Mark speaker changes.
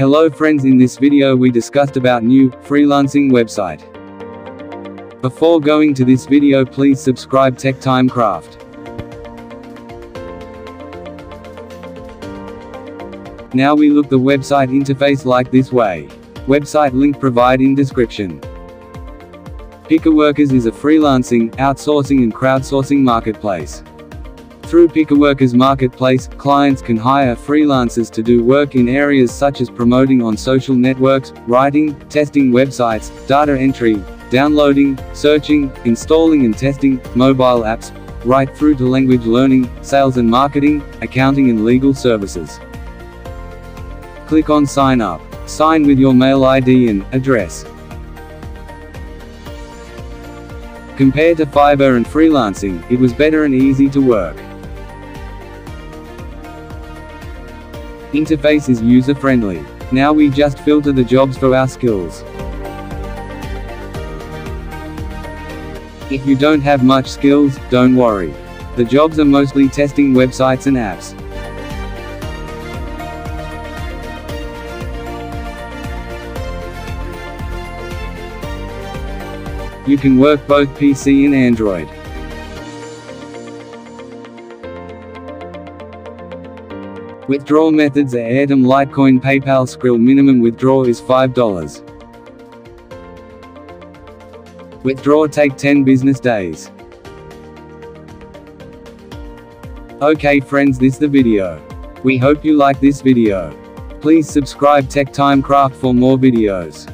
Speaker 1: Hello friends in this video we discussed about new, freelancing website. Before going to this video please subscribe Tech Time Craft. Now we look the website interface like this way. Website link provide in description. Picoworkers is a freelancing, outsourcing and crowdsourcing marketplace. Through Picoworkers Marketplace, clients can hire freelancers to do work in areas such as promoting on social networks, writing, testing websites, data entry, downloading, searching, installing and testing, mobile apps, right through to language learning, sales and marketing, accounting and legal services. Click on Sign Up. Sign with your mail ID and address. Compared to Fiverr and freelancing, it was better and easy to work. Interface is user-friendly. Now we just filter the jobs for our skills. If you don't have much skills, don't worry. The jobs are mostly testing websites and apps. You can work both PC and Android. Withdrawal methods are Airtime Litecoin PayPal Skrill minimum withdrawal is $5. Withdraw take 10 business days. Okay friends this the video. We hope you like this video. Please subscribe Tech Time Craft for more videos.